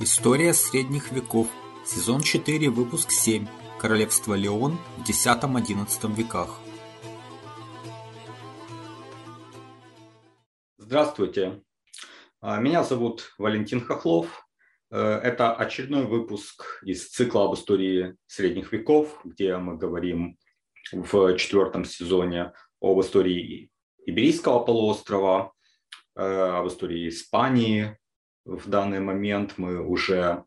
История средних веков. Сезон 4, выпуск 7. Королевство Леон в X-XI веках. Здравствуйте. А, меня зовут Валентин Хохлов. Э, это очередной выпуск из цикла об истории средних веков, где мы говорим в четвертом сезоне об истории Иберийского полуострова, э, об истории Испании, в данный момент мы уже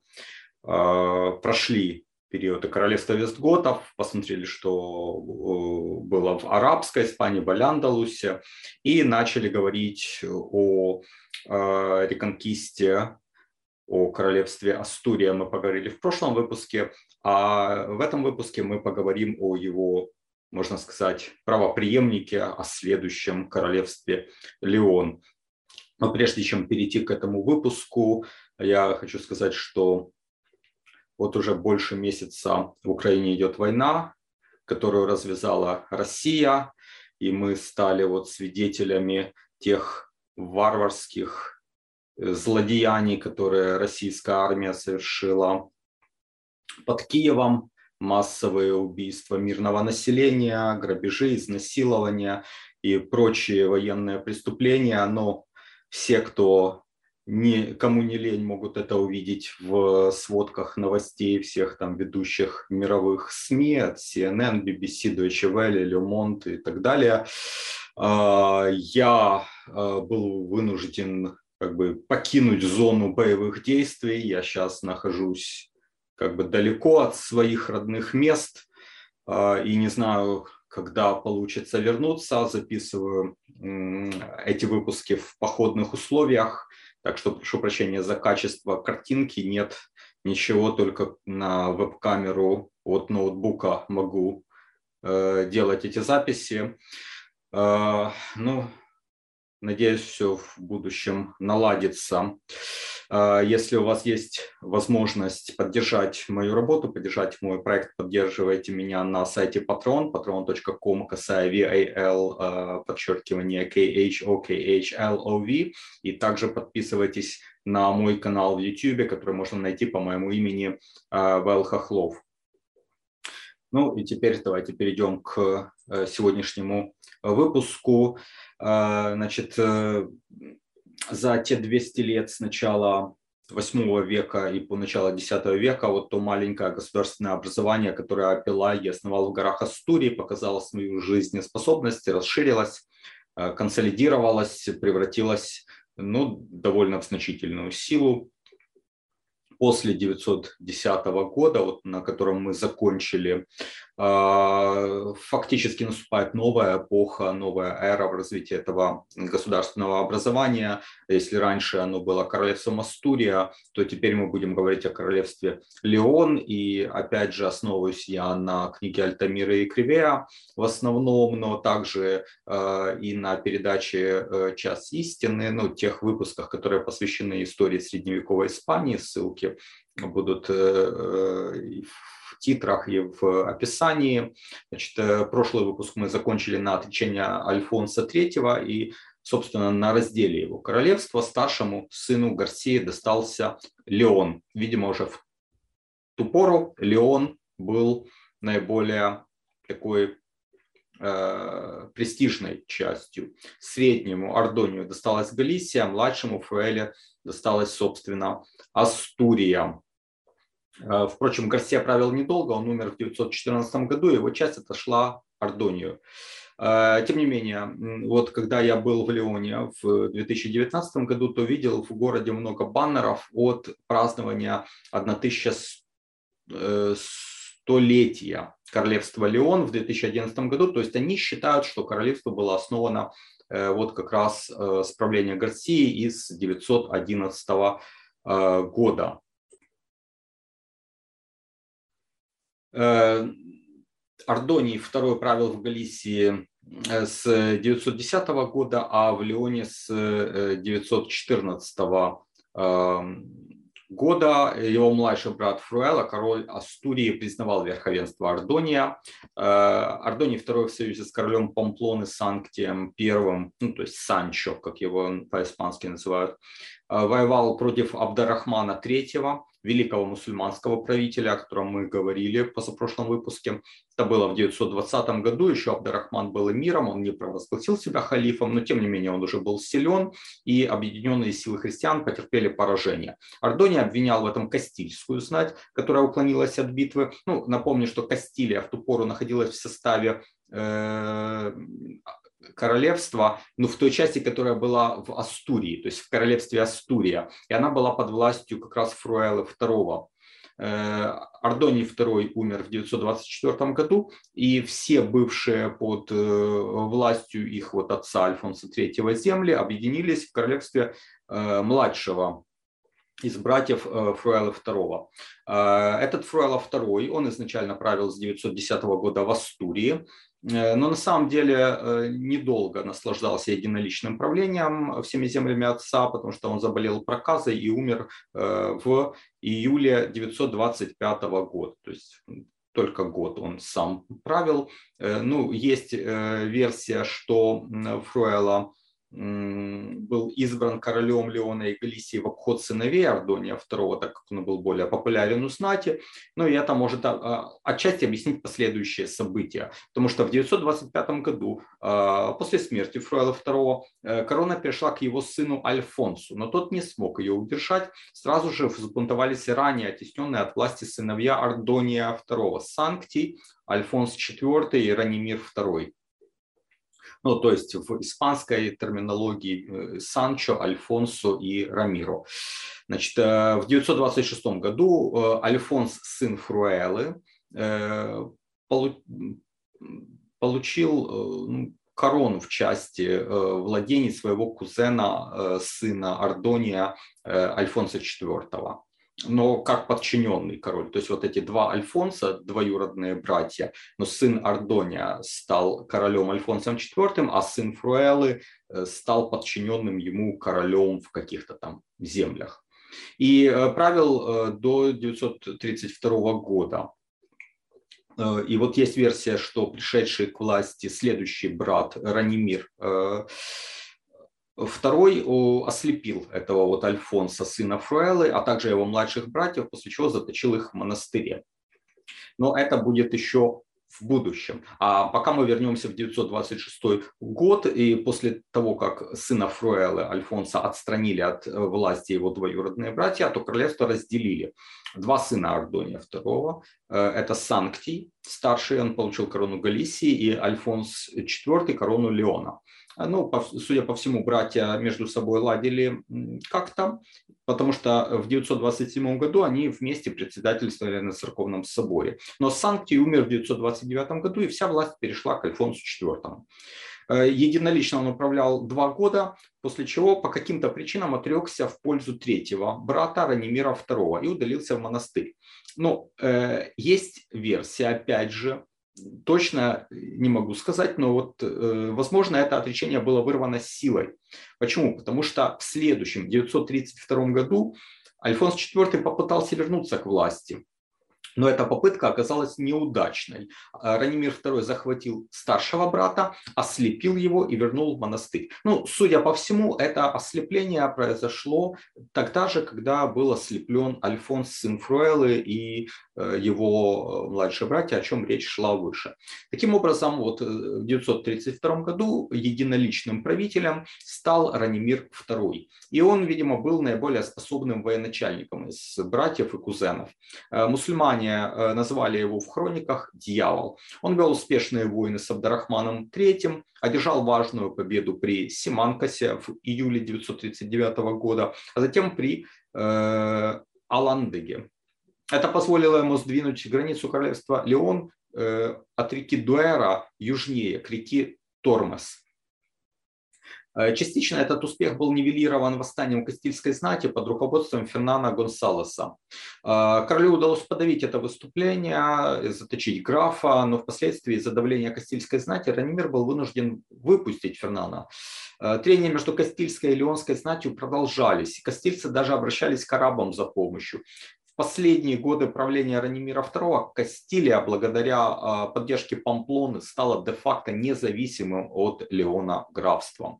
э, прошли периоды королевства Вестготов, посмотрели, что э, было в арабской Испании, в Аляндалусе, и начали говорить о э, реконкисте, о королевстве Астурия мы поговорили в прошлом выпуске, а в этом выпуске мы поговорим о его, можно сказать, правоприемнике, о следующем королевстве Леон. Но прежде чем перейти к этому выпуску, я хочу сказать, что вот уже больше месяца в Украине идет война, которую развязала Россия, и мы стали вот свидетелями тех варварских э, злодеяний, которые российская армия совершила под Киевом, массовые убийства мирного населения, грабежи, изнасилования и прочие военные преступления, но все, кто не, кому не лень, могут это увидеть в сводках новостей всех там ведущих мировых СМИ, от CNN, BBC, Deutsche Welle, Le Monde и так далее. А, я а, был вынужден как бы покинуть зону боевых действий. Я сейчас нахожусь как бы далеко от своих родных мест а, и не знаю, когда получится вернуться, записываю эти выпуски в походных условиях, так что прошу прощения за качество картинки, нет ничего, только на веб-камеру от ноутбука могу э, делать эти записи. Э, ну, Надеюсь, все в будущем наладится. А, если у вас есть возможность поддержать мою работу, поддержать мой проект, поддерживайте меня на сайте Patreon, patreon.com, касая VAL, подчеркивание KHOKHLOV. И также подписывайтесь на мой канал в YouTube, который можно найти по моему имени а, Вэл Хохлов. Ну и теперь давайте перейдем к э, сегодняшнему выпуску. А, значит, э, за те 200 лет с начала 8 века и по начало 10 века вот то маленькое государственное образование, которое Апилай основал в горах Астурии, показало свою жизнеспособность, расширилось, э, консолидировалось, превратилось ну, довольно в значительную силу. После 910 года, вот, на котором мы закончили, фактически наступает новая эпоха, новая эра в развитии этого государственного образования. Если раньше оно было королевством Астурия, то теперь мы будем говорить о королевстве Леон. И опять же основываюсь я на книге Альтамира и Кривея в основном, но также э, и на передаче э, «Час истины», ну, тех выпусках, которые посвящены истории средневековой Испании. Ссылки будут э, э, титрах и в описании. Значит, э, прошлый выпуск мы закончили на отречение Альфонса III и, собственно, на разделе его королевства старшему сыну Гарсии достался Леон. Видимо, уже в ту пору Леон был наиболее такой э, престижной частью. Среднему Ордонию досталась Галисия, младшему Фуэле досталась, собственно, Астурия. Э, впрочем, Гарсия правил недолго, он умер в 914 году, его часть отошла Ордонию. Э, тем не менее, вот когда я был в Леоне в 2019 году, то видел в городе много баннеров от празднования 1100-летия э, королевства Леон в 2011 году. То есть они считают, что королевство было основано вот как раз с правления Гарсии из 911 года. Ардоний второй правил в Галисии э, с 910 года, а в Леоне с 914 э, года его младший брат Фруэла, король Астурии, признавал верховенство Ардония. Ардоний II в союзе с королем Памплоны Санктием I, ну, то есть Санчо, как его по-испански называют, воевал против Абдарахмана III, великого мусульманского правителя, о котором мы говорили в позапрошлом выпуске. Это было в 920 году, еще Абдарахман был эмиром, он не провозгласил себя халифом, но тем не менее он уже был силен, и объединенные силы христиан потерпели поражение. Ардония обвинял в этом Кастильскую знать, которая уклонилась от битвы. Ну, напомню, что Кастилия в ту пору находилась в составе э, королевства, ну, в той части, которая была в Астурии, то есть в королевстве Астурия. И она была под властью как раз Фруэла II. Э, Ардоний II умер в 924 году, и все бывшие под э, властью их вот отца Альфонса III земли объединились в королевстве э, младшего из братьев Фруэла II. Этот Фруэла II, он изначально правил с 910 года в Астурии, Э, но на самом деле э, недолго наслаждался единоличным правлением всеми землями отца, потому что он заболел проказой и умер э, в июле 925 года. То есть только год он сам правил. Ну, есть версия, что Фруэла был избран королем Леона и Галисии в обход сыновей Ардония II, так как он был более популярен у знати. Ну и это может а, а, отчасти объяснить последующие события. Потому что в 925 году, а, после смерти Фруэла II, корона перешла к его сыну Альфонсу, но тот не смог ее удержать. Сразу же взбунтовались ранее оттесненные от власти сыновья Ардония II, Санктий, Альфонс IV и Ранимир II. Ну, то есть в испанской терминологии э, Санчо, Альфонсо и Рамиро. Значит, э, в 926 году э, Альфонс, сын Фруэлы, получил ну, корону в части владений своего кузена, сына Ардония Альфонса IV но как подчиненный король. То есть вот эти два Альфонса, двоюродные братья, но сын Ардония стал королем Альфонсом IV, а сын Фруэлы э, стал подчиненным ему королем в каких-то там землях. И э, правил э, до 932 года. И вот есть версия, что пришедший к власти следующий брат Ранимир Второй ослепил этого вот Альфонса, сына Фруэлы, а также его младших братьев, после чего заточил их в монастыре. Но это будет еще в будущем. А пока мы вернемся в 926 год, и после того, как сына Фруэлы, Альфонса, отстранили от э, власти его двоюродные братья, то королевство разделили. Два сына Ардония II, э, это Санктий, старший, он получил корону Галисии, и Альфонс IV корону Леона. Ну, судя по всему, братья между собой ладили как-то, потому что в 927 году они вместе председательствовали на церковном соборе. Но Санкти умер в 929 году, и вся власть перешла к Альфонсу IV. Э, единолично он управлял два года, после чего по каким-то причинам отрекся в пользу третьего брата Ранимира II и удалился в монастырь. Но э, есть версия, опять же, точно не могу сказать, но вот, э, возможно, это отречение было вырвано силой. Почему? Потому что в следующем, 932 году, Альфонс IV попытался вернуться к власти. Но эта попытка оказалась неудачной. А, Ранимир II захватил старшего брата, ослепил его и вернул в монастырь. Ну, судя по всему, это ослепление произошло тогда же, когда был ослеплен Альфонс сын Фруэлы и его э, младшие братья, о чем речь шла выше. Таким образом, вот э, в 932 году единоличным правителем стал Ранимир II. И он, видимо, был наиболее способным военачальником из братьев и кузенов. Мусульмане э, назвали его в хрониках «Дьявол». Он вел успешные войны с Абдарахманом III, одержал важную победу при Симанкасе в июле 939 года, а затем при э, Аландыге. Это позволило ему сдвинуть границу королевства Леон э, от реки Дуэра южнее, к реке Тормоз. Э, частично этот успех был нивелирован восстанием Кастильской знати под руководством Фернана Гонсалеса. Э, королю удалось подавить это выступление, заточить графа, но впоследствии из-за давления Кастильской знати Ранимир был вынужден выпустить Фернана. Трения между Кастильской и Леонской знатью продолжались, кастильцы даже обращались к арабам за помощью. В последние годы правления Ранимира II Кастилия, благодаря поддержке Памплоны, стала де-факто независимым от Леона графством.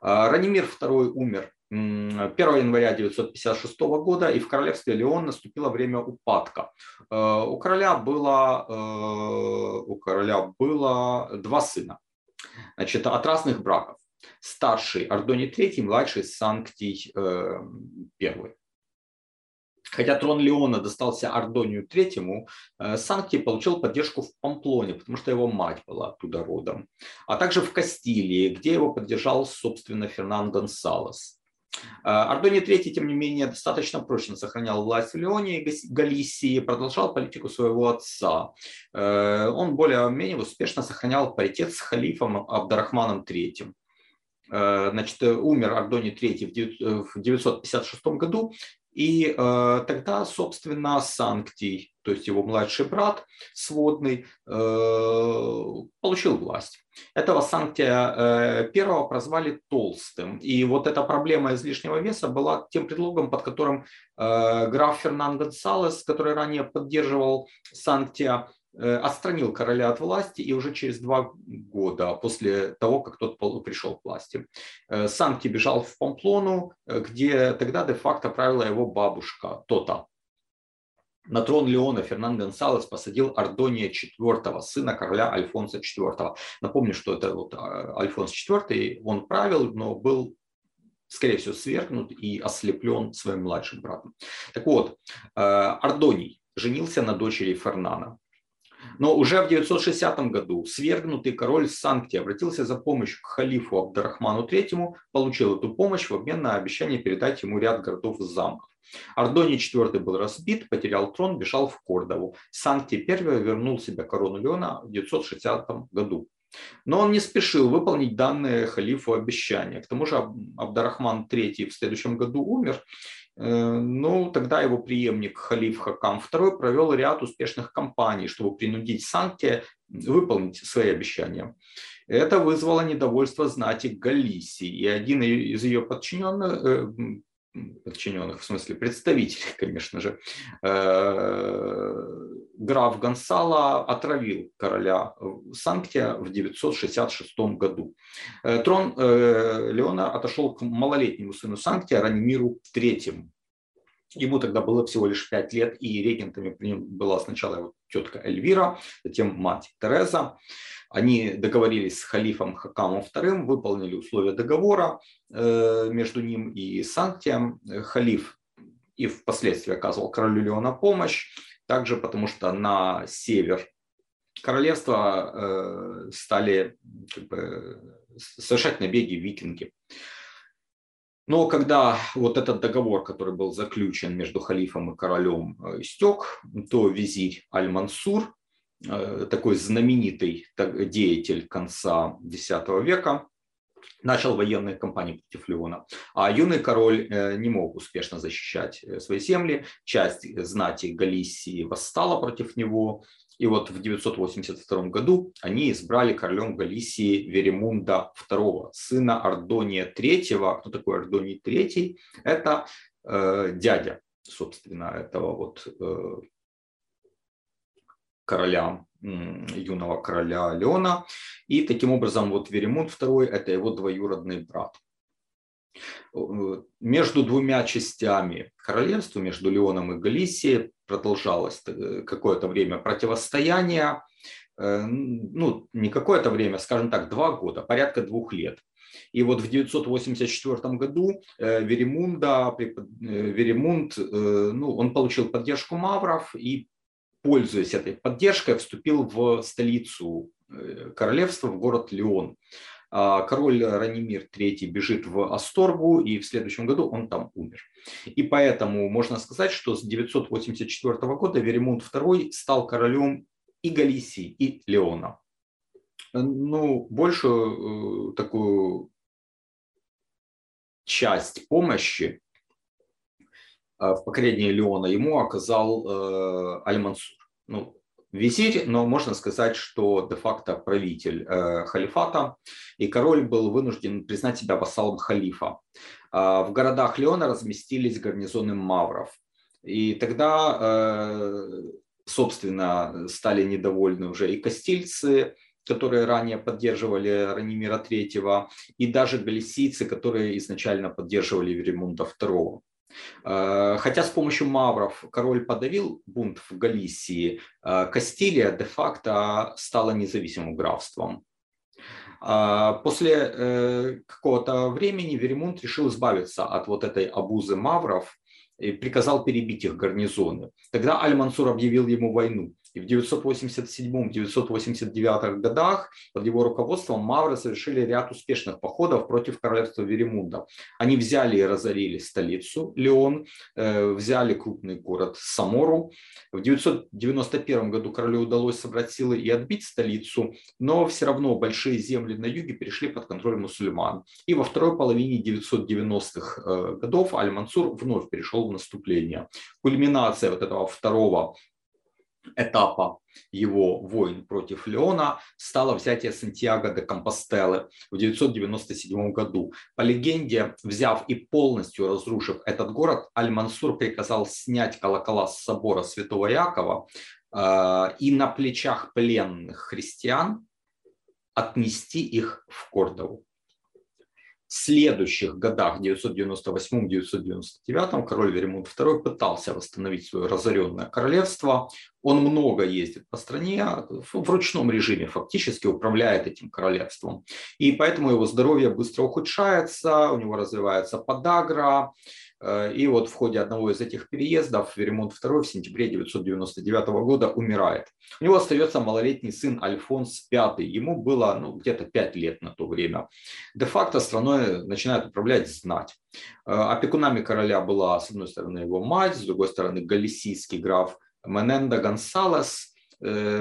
Ранимир II умер 1 января 956 года, и в королевстве Леон наступило время упадка. Э, у короля было, э, у короля было два сына значит, от разных браков. Старший Ардоний III, младший Санктий I. Э, Хотя трон Леона достался Ардонию III, Санктий получил поддержку в Памплоне, потому что его мать была оттуда родом, а также в Кастилии, где его поддержал, собственно, Фернан Гонсалес. Ардоний III, тем не менее, достаточно прочно сохранял власть в Леоне и Галисии, продолжал политику своего отца. Э, он более-менее успешно сохранял паритет с халифом Абдарахманом III. Э, значит, умер Ардоний III в 956 году, и э, тогда, собственно, Санктий, то есть его младший брат сводный, э, получил власть. Этого Санктия э, первого прозвали Толстым. И вот эта проблема излишнего веса была тем предлогом, под которым э, граф Фернан Гонсалес, который ранее поддерживал Санктия, отстранил короля от власти и уже через два года после того, как тот пришел к власти. Э, Санкти бежал в Памплону, э, где тогда де-факто правила его бабушка Тота. На трон Леона Фернан Гонсалес посадил Ардония IV, сына короля Альфонса IV. Напомню, что это вот а, Альфонс IV, он правил, но был скорее всего, свергнут и ослеплен своим младшим братом. Так вот, Ардоний женился на дочери Фернана. Но уже в 960 году свергнутый король Санкти обратился за помощью к халифу Абдарахману III, получил эту помощь в обмен на обещание передать ему ряд городов и замков. Ардоний IV был разбит, потерял трон, бежал в Кордову. Санкти I вернул себе корону Леона в 960 году. Но он не спешил выполнить данное халифу обещания. К тому же Абдарахман III в следующем году умер, ну, тогда его преемник Халиф Хакам II провел ряд успешных кампаний, чтобы принудить Санкте выполнить свои обещания. Это вызвало недовольство знати Галисии, и один из ее подчиненных, э, подчиненных, в смысле представителей, конечно же, э, граф Гонсало отравил короля Санктия в 966 году. Э, трон э, Леона отошел к малолетнему сыну Санктия Ранимиру III. Ему тогда было всего лишь пять лет, и регентами при нем была сначала его тетка Эльвира, затем мать Тереза. Они договорились с халифом Хакамом II, выполнили условия договора э, между ним и Санктием. Халиф и впоследствии оказывал королю Леона помощь, также потому что на север королевства э, стали как бы, совершать набеги викинги. Но когда вот этот договор, который был заключен между халифом и королем, э, истек, то визирь Аль-Мансур, э, такой знаменитый деятель конца X века, начал военные кампании против Леона. А юный король э, не мог успешно защищать свои земли. Часть знати Галисии восстала против него. И вот в 982 году они избрали королем Галисии Веремунда II, сына Ардония III. Кто такой Ардоний III? Это э, дядя, собственно, этого вот э, короля, юного короля Леона. И таким образом вот Веремунд II – это его двоюродный брат. Э, между двумя частями королевства, между Леоном и Галисией, продолжалось э, какое-то время противостояние, э, ну, не какое-то время, скажем так, два года, порядка двух лет. И вот в 984 году Веремунда, Веремунд, ну, он получил поддержку мавров и, пользуясь этой поддержкой, вступил в столицу королевства, в город Леон. А, король Ранимир III бежит в Асторгу, и в следующем году он там умер. И поэтому можно сказать, что с 984 года Веремунд II стал королем и Галисии, и Леона. Ну, большую э, такую часть помощи э, в покорении Леона ему оказал э, Аль-Мансур. Ну, визирь, но можно сказать, что де-факто правитель э, халифата, и король был вынужден признать себя вассалом халифа. Э, в городах Леона разместились гарнизоны мавров. И тогда, э, собственно, стали недовольны уже и кастильцы, которые ранее поддерживали Ранимира III, и даже галисийцы, которые изначально поддерживали Веремунда II. Э, хотя с помощью мавров король подавил бунт в Галисии, э, Кастилия де-факто стала независимым графством. Э, после какого-то времени Веремунд решил избавиться от вот этой обузы мавров и приказал перебить их гарнизоны. Тогда Аль-Мансур объявил ему войну. И в 987-989 годах под его руководством мавры совершили ряд успешных походов против королевства Веремунда. Они взяли и разорили столицу Леон, э, взяли крупный город Самору. В 991 году королю удалось собрать силы и отбить столицу, но все равно большие земли на юге перешли под контроль мусульман. И во второй половине 990-х э, годов Аль-Мансур вновь перешел в наступление. Кульминация вот этого второго этапа его войн против Леона стало взятие Сантьяго де Компостелы в 997 году. По легенде, взяв и полностью разрушив этот город, Аль-Мансур приказал снять колокола с собора Святого Якова э, и на плечах пленных христиан отнести их в Кордову следующих годах, 998-999, король Веремунд II пытался восстановить свое разоренное королевство. Он много ездит по стране, в ручном режиме фактически управляет этим королевством. И поэтому его здоровье быстро ухудшается, у него развивается подагра, и вот в ходе одного из этих переездов Веремонт II в сентябре 1999 года умирает. У него остается малолетний сын Альфонс V. Ему было ну, где-то 5 лет на то время. Де-факто страной начинает управлять знать. Э, опекунами короля была, с одной стороны, его мать, с другой стороны, галисийский граф Менендо Гонсалес – Э,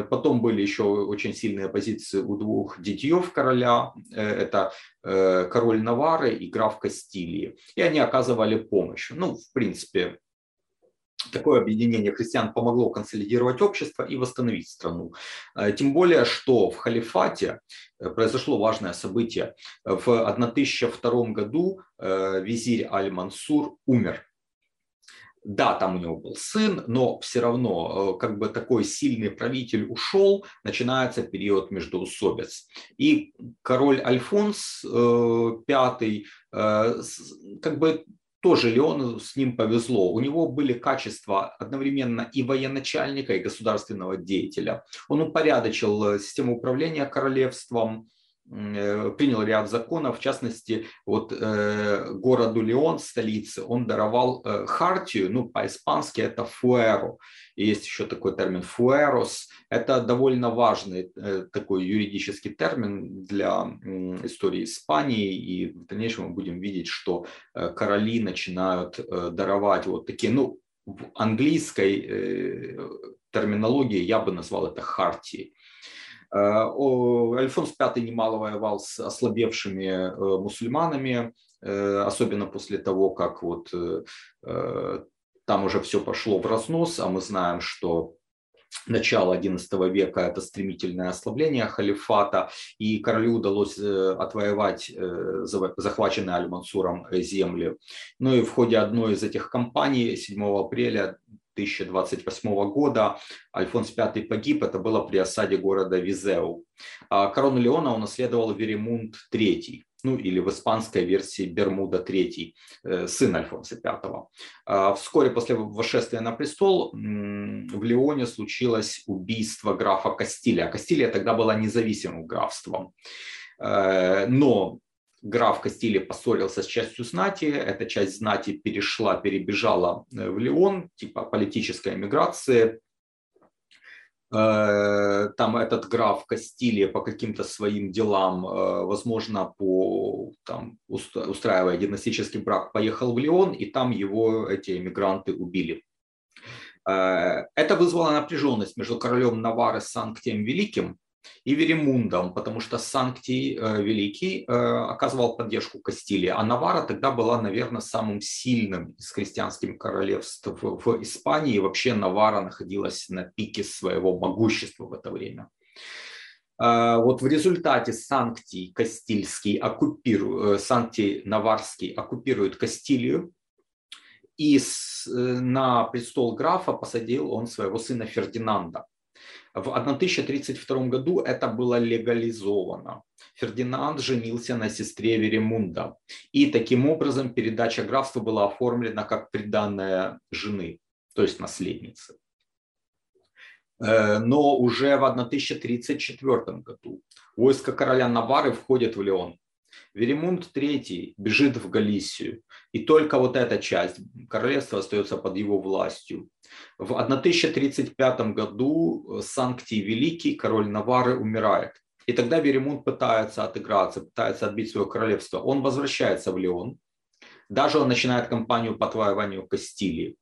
потом были еще очень сильные позиции у двух детьев короля. Э, это э, король Навары и граф Кастилии. И они оказывали помощь. Ну, в принципе, такое объединение христиан помогло консолидировать общество и восстановить страну. Тем более, что в халифате произошло важное событие. В 1002 году визирь Аль-Мансур умер да, там у него был сын, но все равно, э, как бы такой сильный правитель ушел, начинается период междоусобиц. И король Альфонс V, э, э, как бы тоже Леону с ним повезло. У него были качества одновременно и военачальника, и государственного деятеля. Он упорядочил систему управления королевством, принял ряд законов, в частности, вот э, городу Леон, столице, он даровал э, хартию, ну, по-испански это фуэро, есть еще такой термин фуэрос, это довольно важный э, такой юридический термин для э, истории Испании, и в дальнейшем мы будем видеть, что э, короли начинают э, даровать вот такие, ну, в английской э, терминологии я бы назвал это хартией. Э, Альфонс V немало воевал с ослабевшими э, мусульманами, э, особенно после того, как вот там уже все пошло в разнос, а мы знаем, что начало XI века это стремительное ослабление халифата, и королю удалось отвоевать захваченные Аль-Мансуром земли. Ну и в ходе одной из этих кампаний 7 апреля 1028 года Альфонс V погиб, это было при осаде города Визеу. А корону Леона унаследовал Веремунд III, ну или в испанской версии Бермуда III, э, сын Альфонса V. А вскоре после восшествия на престол в Леоне случилось убийство графа Кастилия. Кастилия тогда была независимым графством. Э, но граф Кастили поссорился с частью знати, эта часть знати перешла, перебежала э, в Леон, типа политической миграции. Э, там этот граф Кастилия по каким-то своим делам, э, возможно, по, там, устраивая династический брак, поехал в Леон, и там его эти эмигранты убили. Это вызвало напряженность между королем Навары Санктием Великим и Веремундом, потому что Санктий э, Великий э, оказывал поддержку Кастилии, а Навара тогда была, наверное, самым сильным из христианских королевств в, Испании. И вообще Навара находилась на пике своего могущества в это время. Э, вот в результате Санктий Кастильский оккупирует, Санктий Наварский оккупирует Кастилию, и на престол графа посадил он своего сына Фердинанда. В 1032 году это было легализовано. Фердинанд женился на сестре Веремунда. И таким образом передача графства была оформлена как приданная жены, то есть наследницы. Э, но уже в 1034 году войско короля Навары входит в Леон. Веремунд III бежит в Галисию, и только вот эта часть королевства остается под его властью. В 1035 году Санктий Великий, король Навары, умирает. И тогда Веремунд пытается отыграться, пытается отбить свое королевство. Он возвращается в Леон, даже он начинает кампанию по отвоеванию Кастилии.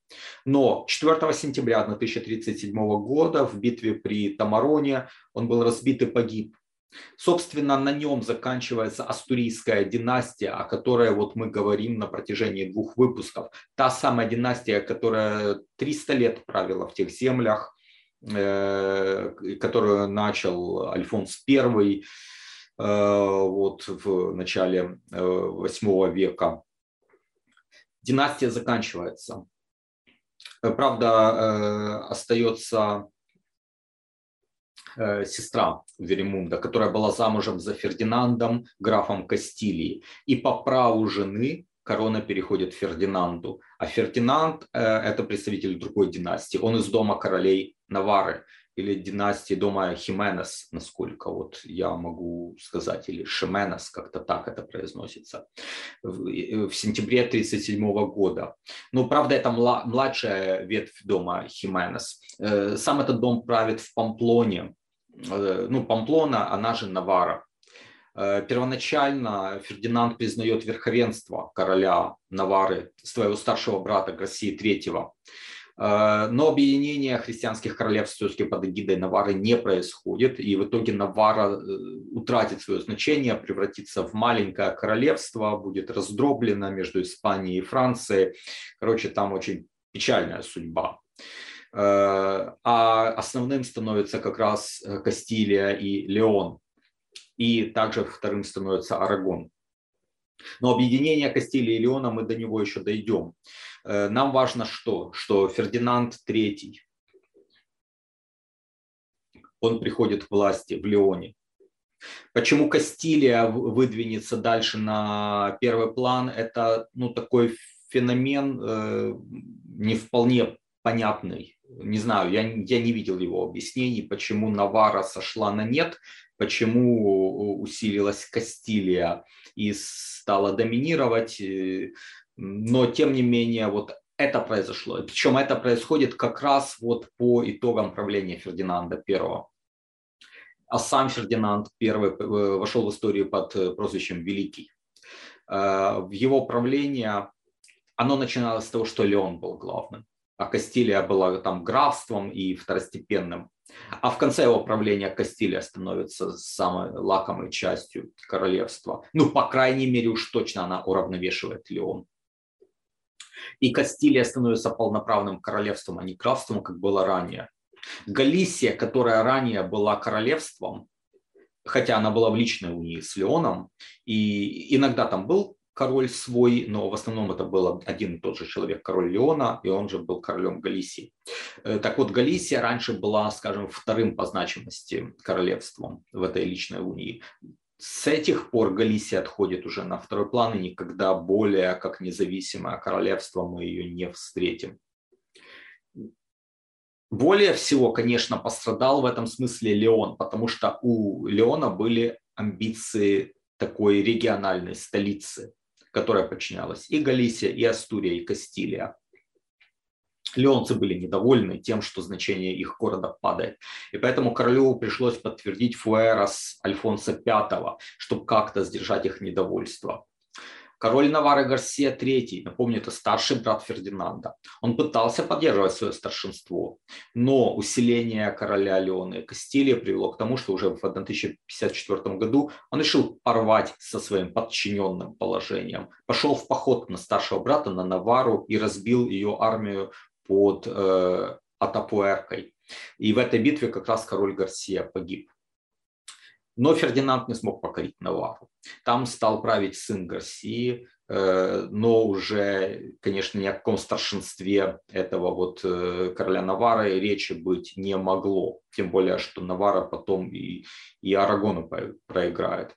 Но 4 сентября 1037 года в битве при Тамароне он был разбит и погиб. Собственно, на нем заканчивается Астурийская династия, о которой вот мы говорим на протяжении двух выпусков. Та самая династия, которая 300 лет правила в тех землях, э, которую начал Альфонс I э, вот в начале VIII э, века. Династия заканчивается. Правда, остается Э, сестра Веремунда, которая была замужем за Фердинандом, графом Кастилии. И по праву жены корона переходит Фердинанду. А Фердинанд э, – это представитель другой династии. Он из дома королей Навары или династии дома Хименес, насколько вот я могу сказать, или Шименес, как-то так это произносится, в, в сентябре 1937 года. Но, правда, это младшая ветвь дома Хименес. Э, сам этот дом правит в Памплоне, Э, ну, Памплона, она же Навара. Э, первоначально Фердинанд признает верховенство короля Навары, своего старшего брата Гроссии III. Э, но объединение христианских королевств все-таки под эгидой Навары не происходит, и в итоге Навара утратит свое значение, превратится в маленькое королевство, будет раздроблено между Испанией и Францией. Короче, там очень печальная судьба. Э, а основным становится как раз э, Кастилия и Леон. И также вторым становится Арагон. Но объединение Кастилии и Леона мы до него еще дойдем. Э, нам важно что? Что Фердинанд III, он приходит к власти в Леоне. Почему Кастилия выдвинется дальше на первый план, это ну, такой феномен э, не вполне понятный не знаю, я, я не видел его объяснений, почему Навара сошла на нет, почему усилилась Кастилия и стала доминировать, э, но тем не менее вот это произошло. Причем это происходит как раз вот по итогам правления Фердинанда I. А сам Фердинанд I э, вошел в историю под э, прозвищем Великий. В его правление оно начиналось с того, что Леон был главным Кастилия была там графством и второстепенным. А в конце его правления Кастилия становится самой лакомой частью королевства. Ну, по крайней мере, уж точно она уравновешивает Леон. И Кастилия становится полноправным королевством, а не графством, как было ранее. Галисия, которая ранее была королевством, хотя она была в личной унии с Леоном, и иногда там был король свой, но в основном это был один и тот же человек, король Леона, и он же был королем Галисии. Э, так вот, Галисия раньше была, скажем, вторым по значимости королевством в этой личной унии. С этих пор Галисия отходит уже на второй план, и никогда более как независимое королевство мы ее не встретим. Более всего, конечно, пострадал в этом смысле Леон, потому что у Леона были амбиции такой региональной столицы которая подчинялась и Галисия, и Астурия, и Кастилия. Леонцы были недовольны тем, что значение их города падает. И поэтому королю пришлось подтвердить Фуэрос Альфонса V, чтобы как-то сдержать их недовольство. Король Навары Гарсия III, напомню, это старший брат Фердинанда, он пытался поддерживать свое старшинство, но усиление короля Леона и Кастилия привело к тому, что уже в 1054 году он решил порвать со своим подчиненным положением, пошел в поход на старшего брата, на Навару и разбил ее армию под э, Атапуэркой. И в этой битве как раз король Гарсия погиб. Но Фердинанд не смог покорить Навару. Там стал править сын Гарсии, э, но уже, конечно, ни о каком старшинстве этого вот э, короля Навары речи быть не могло. Тем более, что Навара потом и, и Арагону проиграет.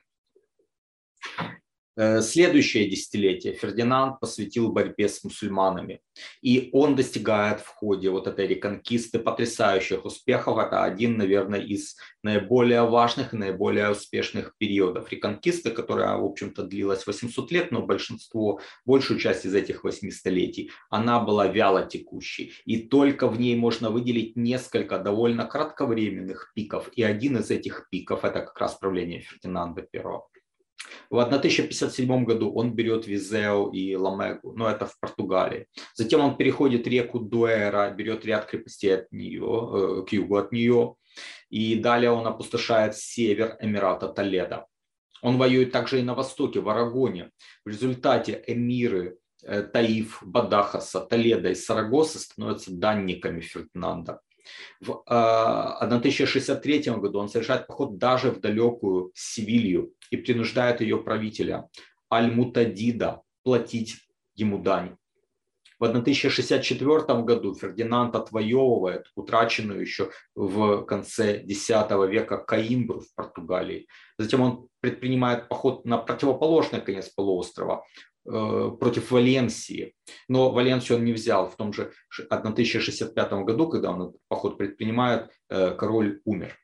Э, следующее десятилетие Фердинанд посвятил борьбе с мусульманами. И он достигает в ходе вот этой реконкисты потрясающих успехов. Это один, наверное, из наиболее важных и наиболее успешных периодов реконкисты, которая, в общем-то, длилась 800 лет, но большинство, большую часть из этих восьми столетий, она была вяло текущей. И только в ней можно выделить несколько довольно кратковременных пиков. И один из этих пиков – это как раз правление Фердинанда I. В 1057 году он берет Визео и Ламегу, но это в Португалии. Затем он переходит реку Дуэра, берет ряд крепостей от нее, э, к югу от нее. И далее он опустошает север Эмирата Толеда. Он воюет также и на востоке, в Арагоне. В результате эмиры э, Таиф, Бадахаса, Толеда и Сарагоса становятся данниками Фердинанда. В 1063 э, году он совершает поход даже в далекую Севилью и принуждает ее правителя Аль-Мутадида платить ему дань. В 1064 году Фердинанд отвоевывает утраченную еще в конце X века Каимбру в Португалии. Затем он предпринимает поход на противоположный конец полуострова, Э, против Валенсии. Но Валенсию он не взял. В том же 1065 году, когда он этот поход предпринимает, э, король умер.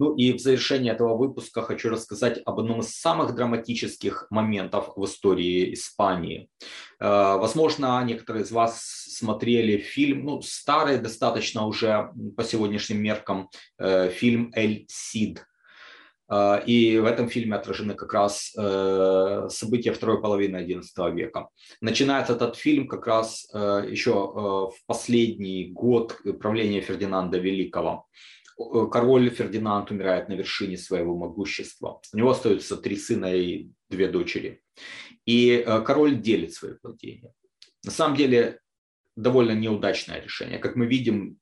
Ну и в завершении этого выпуска хочу рассказать об одном из самых драматических моментов в истории Испании. Э, возможно, некоторые из вас смотрели фильм, ну, старый достаточно уже по сегодняшним меркам, фильм «Эль Сид», а, и в этом фильме отражены как раз э, события второй половины XI века. Начинается этот фильм как раз э, еще э, в последний год правления Фердинанда Великого. Король Фердинанд умирает на вершине своего могущества. У него остаются три сына и две дочери. И король делит свои владения. На самом деле довольно неудачное решение. Как мы видим,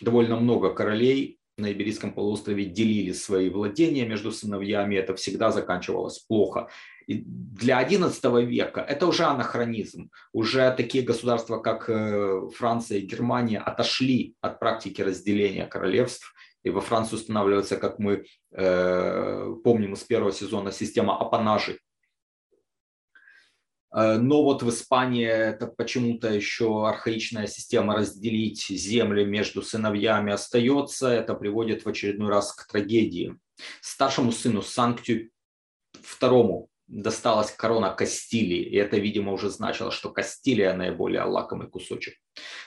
довольно много королей на Иберийском полуострове делили свои владения между сыновьями, это всегда заканчивалось плохо. И для XI века это уже анахронизм. Уже такие государства, как э, Франция и Германия, отошли от практики разделения королевств. И во Франции устанавливается, как мы э, помним из первого сезона, система апанажей Э, но вот в Испании это почему-то еще архаичная система разделить земли между сыновьями остается. Это приводит в очередной раз к трагедии. Старшему сыну Санктию второму досталась корона Кастилии, и это, видимо, уже значило, что Кастилия наиболее лакомый кусочек.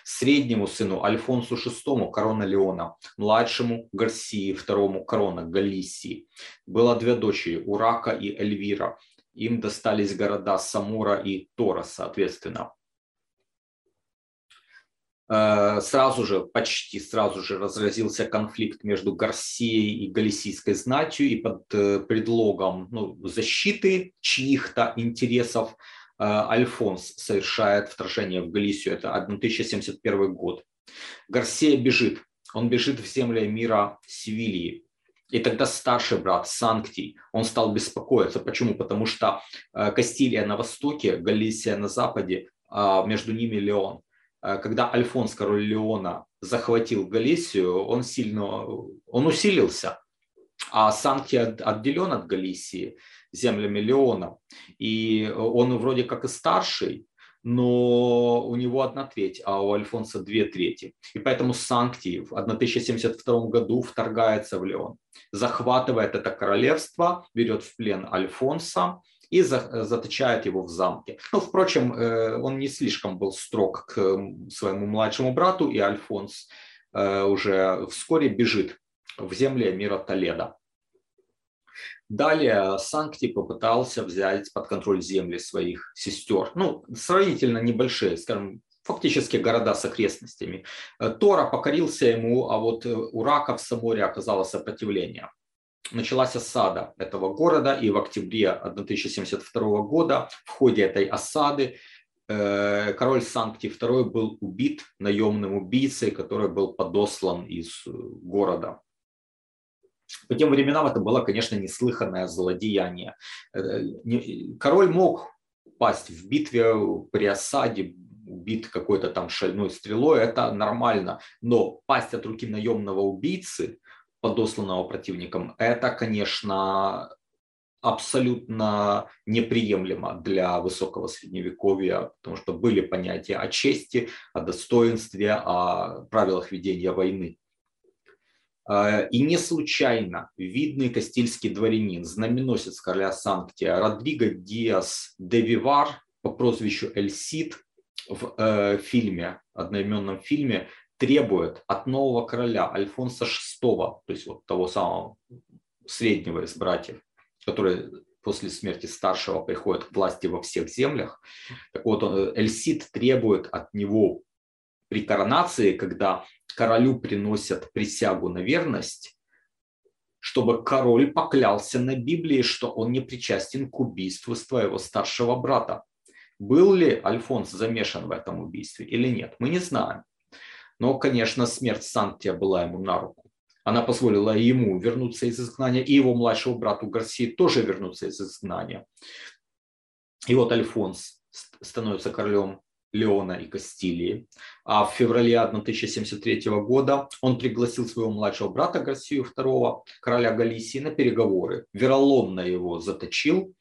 Среднему сыну Альфонсу VI корона Леона, младшему Гарсии второму корона Галисии. Было две дочери, Урака и Эльвира им достались города Самура и Тора, соответственно. Э, сразу же, почти сразу же разразился конфликт между Гарсией и галисийской знатью, и под э, предлогом ну, защиты чьих-то интересов э, Альфонс совершает вторжение в Галисию. Это 1071 год. Гарсия бежит. Он бежит в земли мира Севилии. И тогда старший брат Санктий, он стал беспокоиться. Почему? Потому что Кастилия на востоке, Галисия на западе, а между ними Леон. Э, когда Альфонс, король Леона, захватил Галисию, он сильно, он усилился. А Санктий отделен от Галисии землями Леона. И он вроде как и старший, но у него одна треть, а у Альфонса две трети. И поэтому Санктий в 1072 году вторгается в Леон, захватывает это королевство, берет в плен Альфонса и заточает его в замке. Но, ну, впрочем, э, он не слишком был строг к своему младшему брату, и Альфонс э, уже вскоре бежит в земли мира Толеда. Далее Санкти попытался взять под контроль земли своих сестер. Ну, сравнительно небольшие, скажем, фактически города с окрестностями. Тора покорился ему, а вот у Рака в Саморе оказалось сопротивление началась осада этого города, и в октябре 1072 года в ходе этой осады э, король Санкти II был убит наемным убийцей, который был подослан из э, города. По тем временам это было, конечно, неслыханное злодеяние. Э, король мог пасть в битве при осаде, убит какой-то там шальной стрелой, это нормально. Но пасть от руки наемного убийцы – подосланного противником, это, конечно, абсолютно неприемлемо для высокого средневековья, потому что были понятия о чести, о достоинстве, о правилах ведения войны. А, и не случайно видный кастильский дворянин, знаменосец короля Санктия Родриго Диас де Вивар по прозвищу Эль Сид в э, фильме, одноименном фильме, требует от нового короля Альфонса VI, то есть вот того самого среднего из братьев, который после смерти старшего приходит к власти во всех землях. Так вот, Эльсид требует от него при коронации, когда королю приносят присягу на верность, чтобы король поклялся на Библии, что он не причастен к убийству своего старшего брата. Был ли Альфонс замешан в этом убийстве или нет, мы не знаем. Но, конечно, смерть Сантия была ему на руку. Она позволила ему вернуться из изгнания, и его младшему брату Гарсии тоже вернуться из изгнания. И вот Альфонс становится королем Леона и Кастилии. А в феврале 1073 года он пригласил своего младшего брата Гарсию II, короля Галисии, на переговоры. Вероломно его заточил,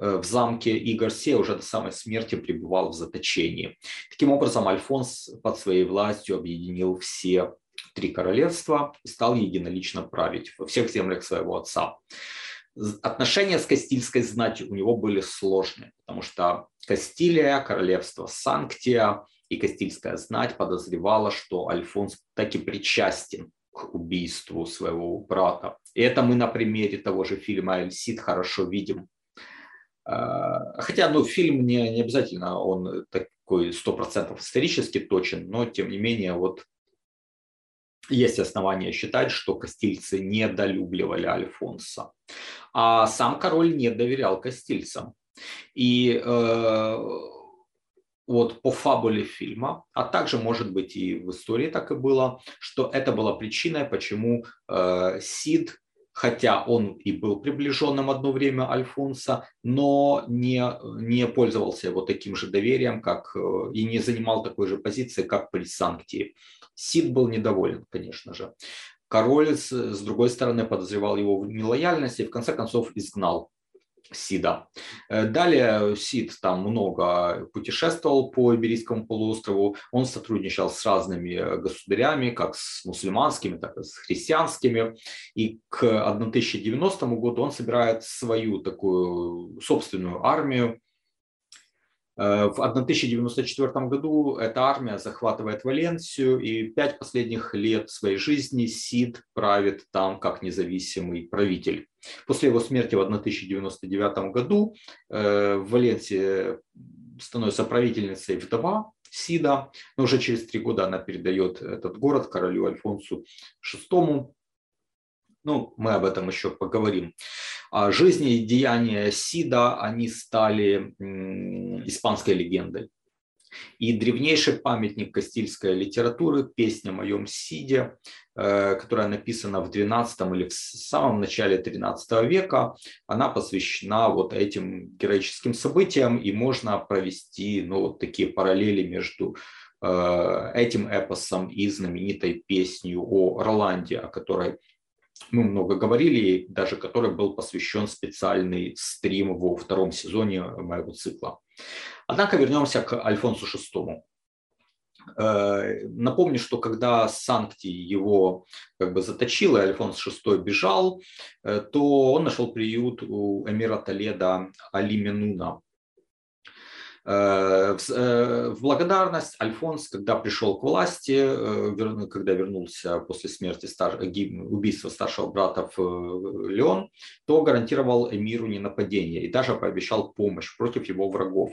в замке, и Гарсия уже до самой смерти пребывал в заточении. Таким образом, Альфонс под своей властью объединил все три королевства и стал единолично править во всех землях своего отца. Отношения с Кастильской знатью у него были сложные, потому что Кастилия, королевство Санктия и Кастильская знать подозревала, что Альфонс таки причастен к убийству своего брата. И это мы на примере того же фильма «Эльсид» хорошо видим. А, хотя, ну, фильм не, не обязательно, он такой сто процентов исторически точен, но тем не менее, вот есть основания считать, что кастильцы недолюбливали Альфонса. А сам король не доверял кастильцам. И э, вот по фабуле фильма, а также, может быть, и в истории так и было, что это была причиной, почему э, Сид хотя он и был приближенным одно время Альфонса, но не, не пользовался его таким же доверием, как э, и не занимал такой же позиции, как при Санктии. Сид был недоволен, конечно же. Король, с другой стороны, подозревал его в нелояльности и в конце концов изгнал Сида. Э, далее Сид там много путешествовал по Иберийскому полуострову. Он сотрудничал с разными государями, как с мусульманскими, так и с христианскими. И к 1090 году он собирает свою такую собственную армию, Э, в 1094 году эта армия захватывает Валенсию, и пять последних лет своей жизни Сид правит там как независимый правитель. После его смерти в 1099 году э, в Валенсии становится правительницей вдова Сида, но уже через три года она передает этот город королю Альфонсу VI. Ну, мы об этом еще поговорим. А жизни и деяния Сида, они стали испанской легендой. И древнейший памятник кастильской литературы, песня о моем Сиде, э, которая написана в 12 или в самом начале 13 века, она посвящена вот этим героическим событиям, и можно провести ну, вот такие параллели между э, этим эпосом и знаменитой песней о Роланде, о которой мы много говорили, даже который был посвящен специальный стрим во втором сезоне моего цикла. Однако вернемся к Альфонсу VI. Э, напомню, что когда Санкти его как бы заточил, и Альфонс VI бежал, э, то он нашел приют у эмира Толеда Али Менуна. Э, э, в благодарность Альфонс, когда пришел к власти, э, когда вернулся после смерти убийства старшего брата в Леон, то гарантировал эмиру ненападение и даже пообещал помощь против его врагов.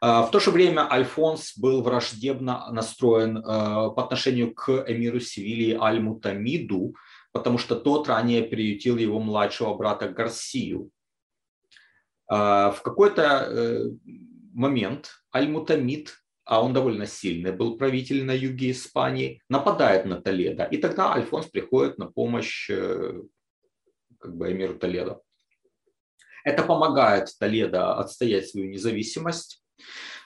В то же время Альфонс был враждебно настроен по отношению к эмиру Севилии Аль-Мутамиду, потому что тот ранее приютил его младшего брата Гарсию. В какой-то момент Аль-Мутамид, а он довольно сильный был правитель на юге Испании, нападает на Толедо. И тогда Альфонс приходит на помощь э, как бы эмиру Толедо. Это помогает Толедо отстоять свою независимость.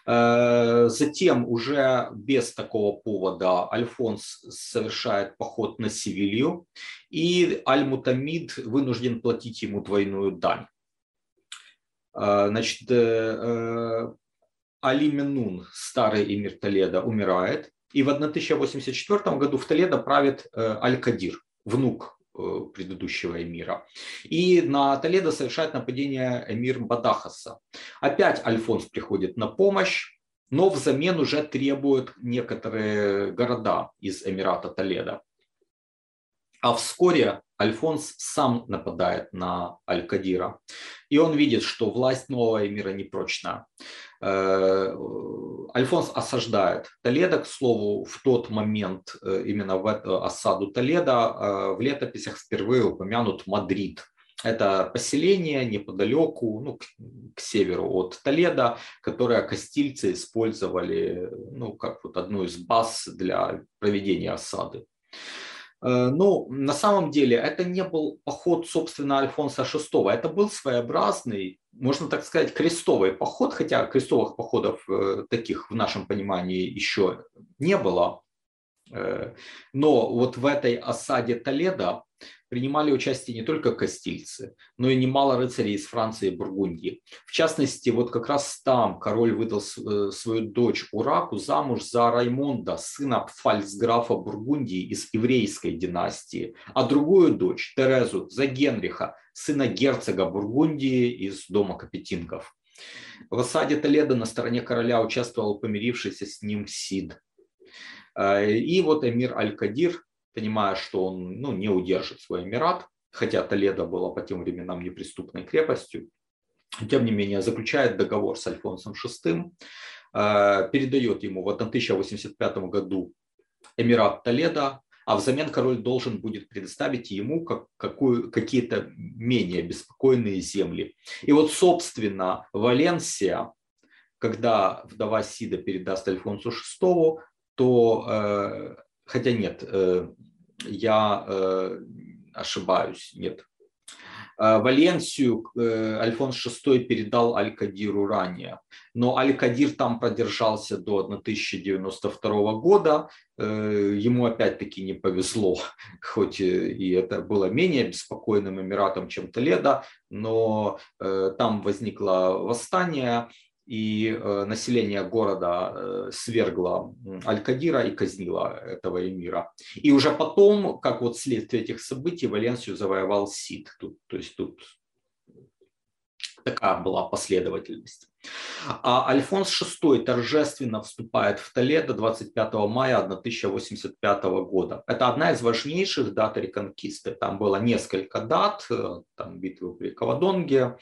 Э, затем уже без такого повода Альфонс совершает поход на Севилью, и Аль-Мутамид вынужден платить ему двойную дань. Э, значит, Али Минун, старый эмир Толеда, умирает. И в 1084 году в Толедо правит э, Аль-Кадир, внук э, предыдущего эмира. И на Толедо совершает нападение эмир Бадахаса. Опять Альфонс приходит на помощь, но взамен уже требует некоторые города из Эмирата Толедо. А вскоре Альфонс сам нападает на Аль-Кадира. И он видит, что власть нового эмира непрочна. Э, Альфонс осаждает Толедо, к слову, в тот момент, э, именно в осаду Толедо, э, в летописях впервые упомянут Мадрид. Это поселение неподалеку, ну, к, к северу от Толеда, которое кастильцы использовали ну, как вот одну из баз для проведения осады. Э, ну, на самом деле, это не был поход, собственно, Альфонса VI. Это был своеобразный, можно так сказать, крестовый поход, хотя крестовых походов э, таких в нашем понимании еще не было. Э, но вот в этой осаде Толеда принимали участие не только кастильцы, но и немало рыцарей из Франции и Бургундии. В частности, вот как раз там король выдал э, свою дочь Ураку замуж за Раймонда, сына фальцграфа Бургундии из еврейской династии, а другую дочь, Терезу, за Генриха, сына герцога Бургундии из дома Капетингов. В осаде Толеда на стороне короля участвовал помирившийся с ним Сид. Э, и вот эмир Аль-Кадир понимая, что он ну, не удержит свой Эмират, хотя Толедо была по тем временам неприступной крепостью, тем не менее заключает договор с Альфонсом VI, э, передает ему в 1085 году Эмират Толедо, а взамен король должен будет предоставить ему как, какую, какие-то менее беспокойные земли. И вот, собственно, Валенсия, когда вдова Сида передаст Альфонсу VI, то э, хотя нет, э, я э, ошибаюсь, нет. Э, Валенсию Альфонс VI передал Аль-Кадиру ранее, но Аль-Кадир там продержался до 1092 года, ему опять-таки не повезло, хоть и это было менее беспокойным эмиратом, чем Толедо, но там возникло восстание, и э, население города э, свергло Аль-Кадира и казнило этого эмира. И уже потом, как вот следствие этих событий, Валенсию завоевал Сид. Тут, то есть тут такая была последовательность. А Альфонс VI торжественно вступает в Толедо 25 мая 1085 года. Это одна из важнейших дат реконкисты. Там было несколько дат, э, там битвы при Кавадонге,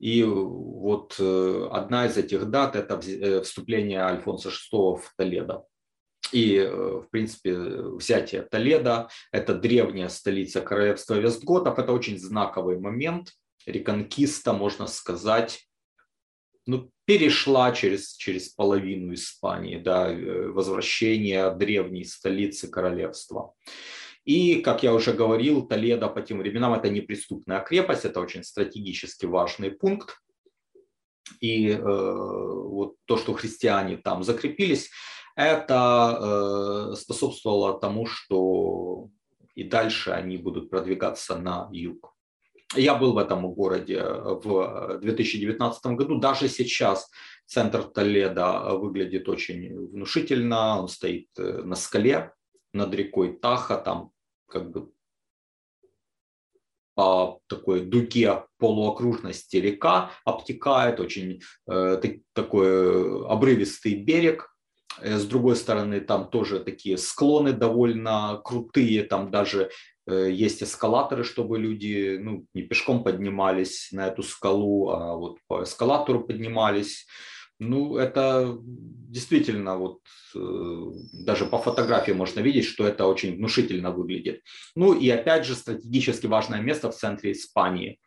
и вот э, одна из этих дат – это э, вступление Альфонса VI в Толедо. И, э, в принципе, взятие Толедо – это древняя столица королевства Вестготов. Это очень знаковый момент. Реконкиста, можно сказать, ну, перешла через, через половину Испании, да, возвращение древней столицы королевства. И, как я уже говорил, Толедо по тем временам это неприступная крепость, это очень стратегически важный пункт. И э, вот то, что христиане там закрепились, это э, способствовало тому, что и дальше они будут продвигаться на юг. Я был в этом городе в 2019 году. Даже сейчас центр Толеда выглядит очень внушительно. Он стоит э, на скале, над рекой Таха, там как бы по такой дуге полуокружности река обтекает, очень э, такой обрывистый берег. Э, с другой стороны, там тоже такие склоны довольно крутые, там даже э, есть эскалаторы, чтобы люди ну, не пешком поднимались на эту скалу, а вот по эскалатору поднимались. Ну, это действительно, вот э, даже по фотографии можно видеть, что это очень внушительно выглядит. Ну и опять же, стратегически важное место в центре Испании.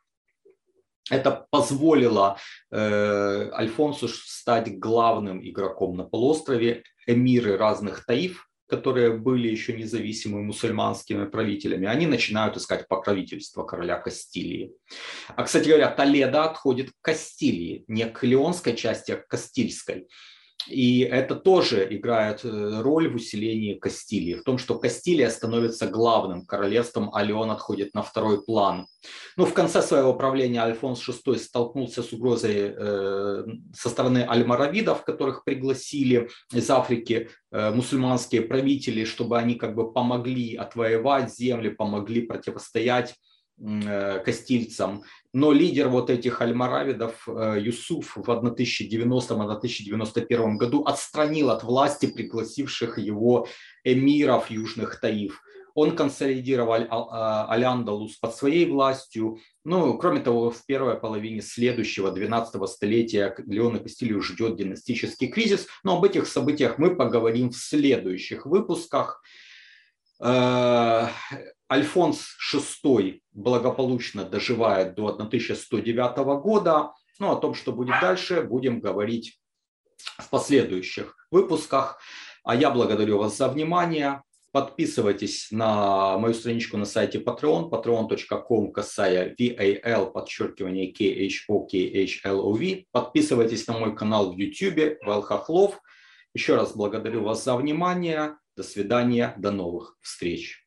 Это позволило э, Альфонсу стать главным игроком на полуострове. Эмиры разных таиф которые были еще независимыми мусульманскими правителями, они начинают искать покровительство короля Кастилии. А, кстати говоря, Толедо отходит к Кастилии, не к леонской части, а к Кастильской. И это тоже играет э, роль в усилении Кастилии, в том, что Кастилия становится главным королевством, а Леон отходит на второй план. Ну, в конце своего правления Альфонс VI столкнулся с угрозой э, со стороны альмаравидов, которых пригласили из Африки э, мусульманские правители, чтобы они как бы помогли отвоевать земли, помогли противостоять кастильцам. Но лидер вот этих альмаравидов э, Юсуф в 1090-1091 году отстранил от власти пригласивших его эмиров южных таиф. Он консолидировал Аляндалус под своей властью. Ну, кроме того, в первой половине следующего 12 столетия Леона Кастилию ждет династический кризис. Но об этих событиях мы поговорим в следующих выпусках. Альфонс VI благополучно доживает до 1109 года. Ну, о том, что будет дальше, будем говорить в последующих выпусках. А я благодарю вас за внимание. Подписывайтесь на мою страничку на сайте Patreon, patreon.com, касая VAL, подчеркивание KHOKHLOV. Подписывайтесь на мой канал в YouTube, Вал Хохлов. Еще раз благодарю вас за внимание. До свидания, до новых встреч.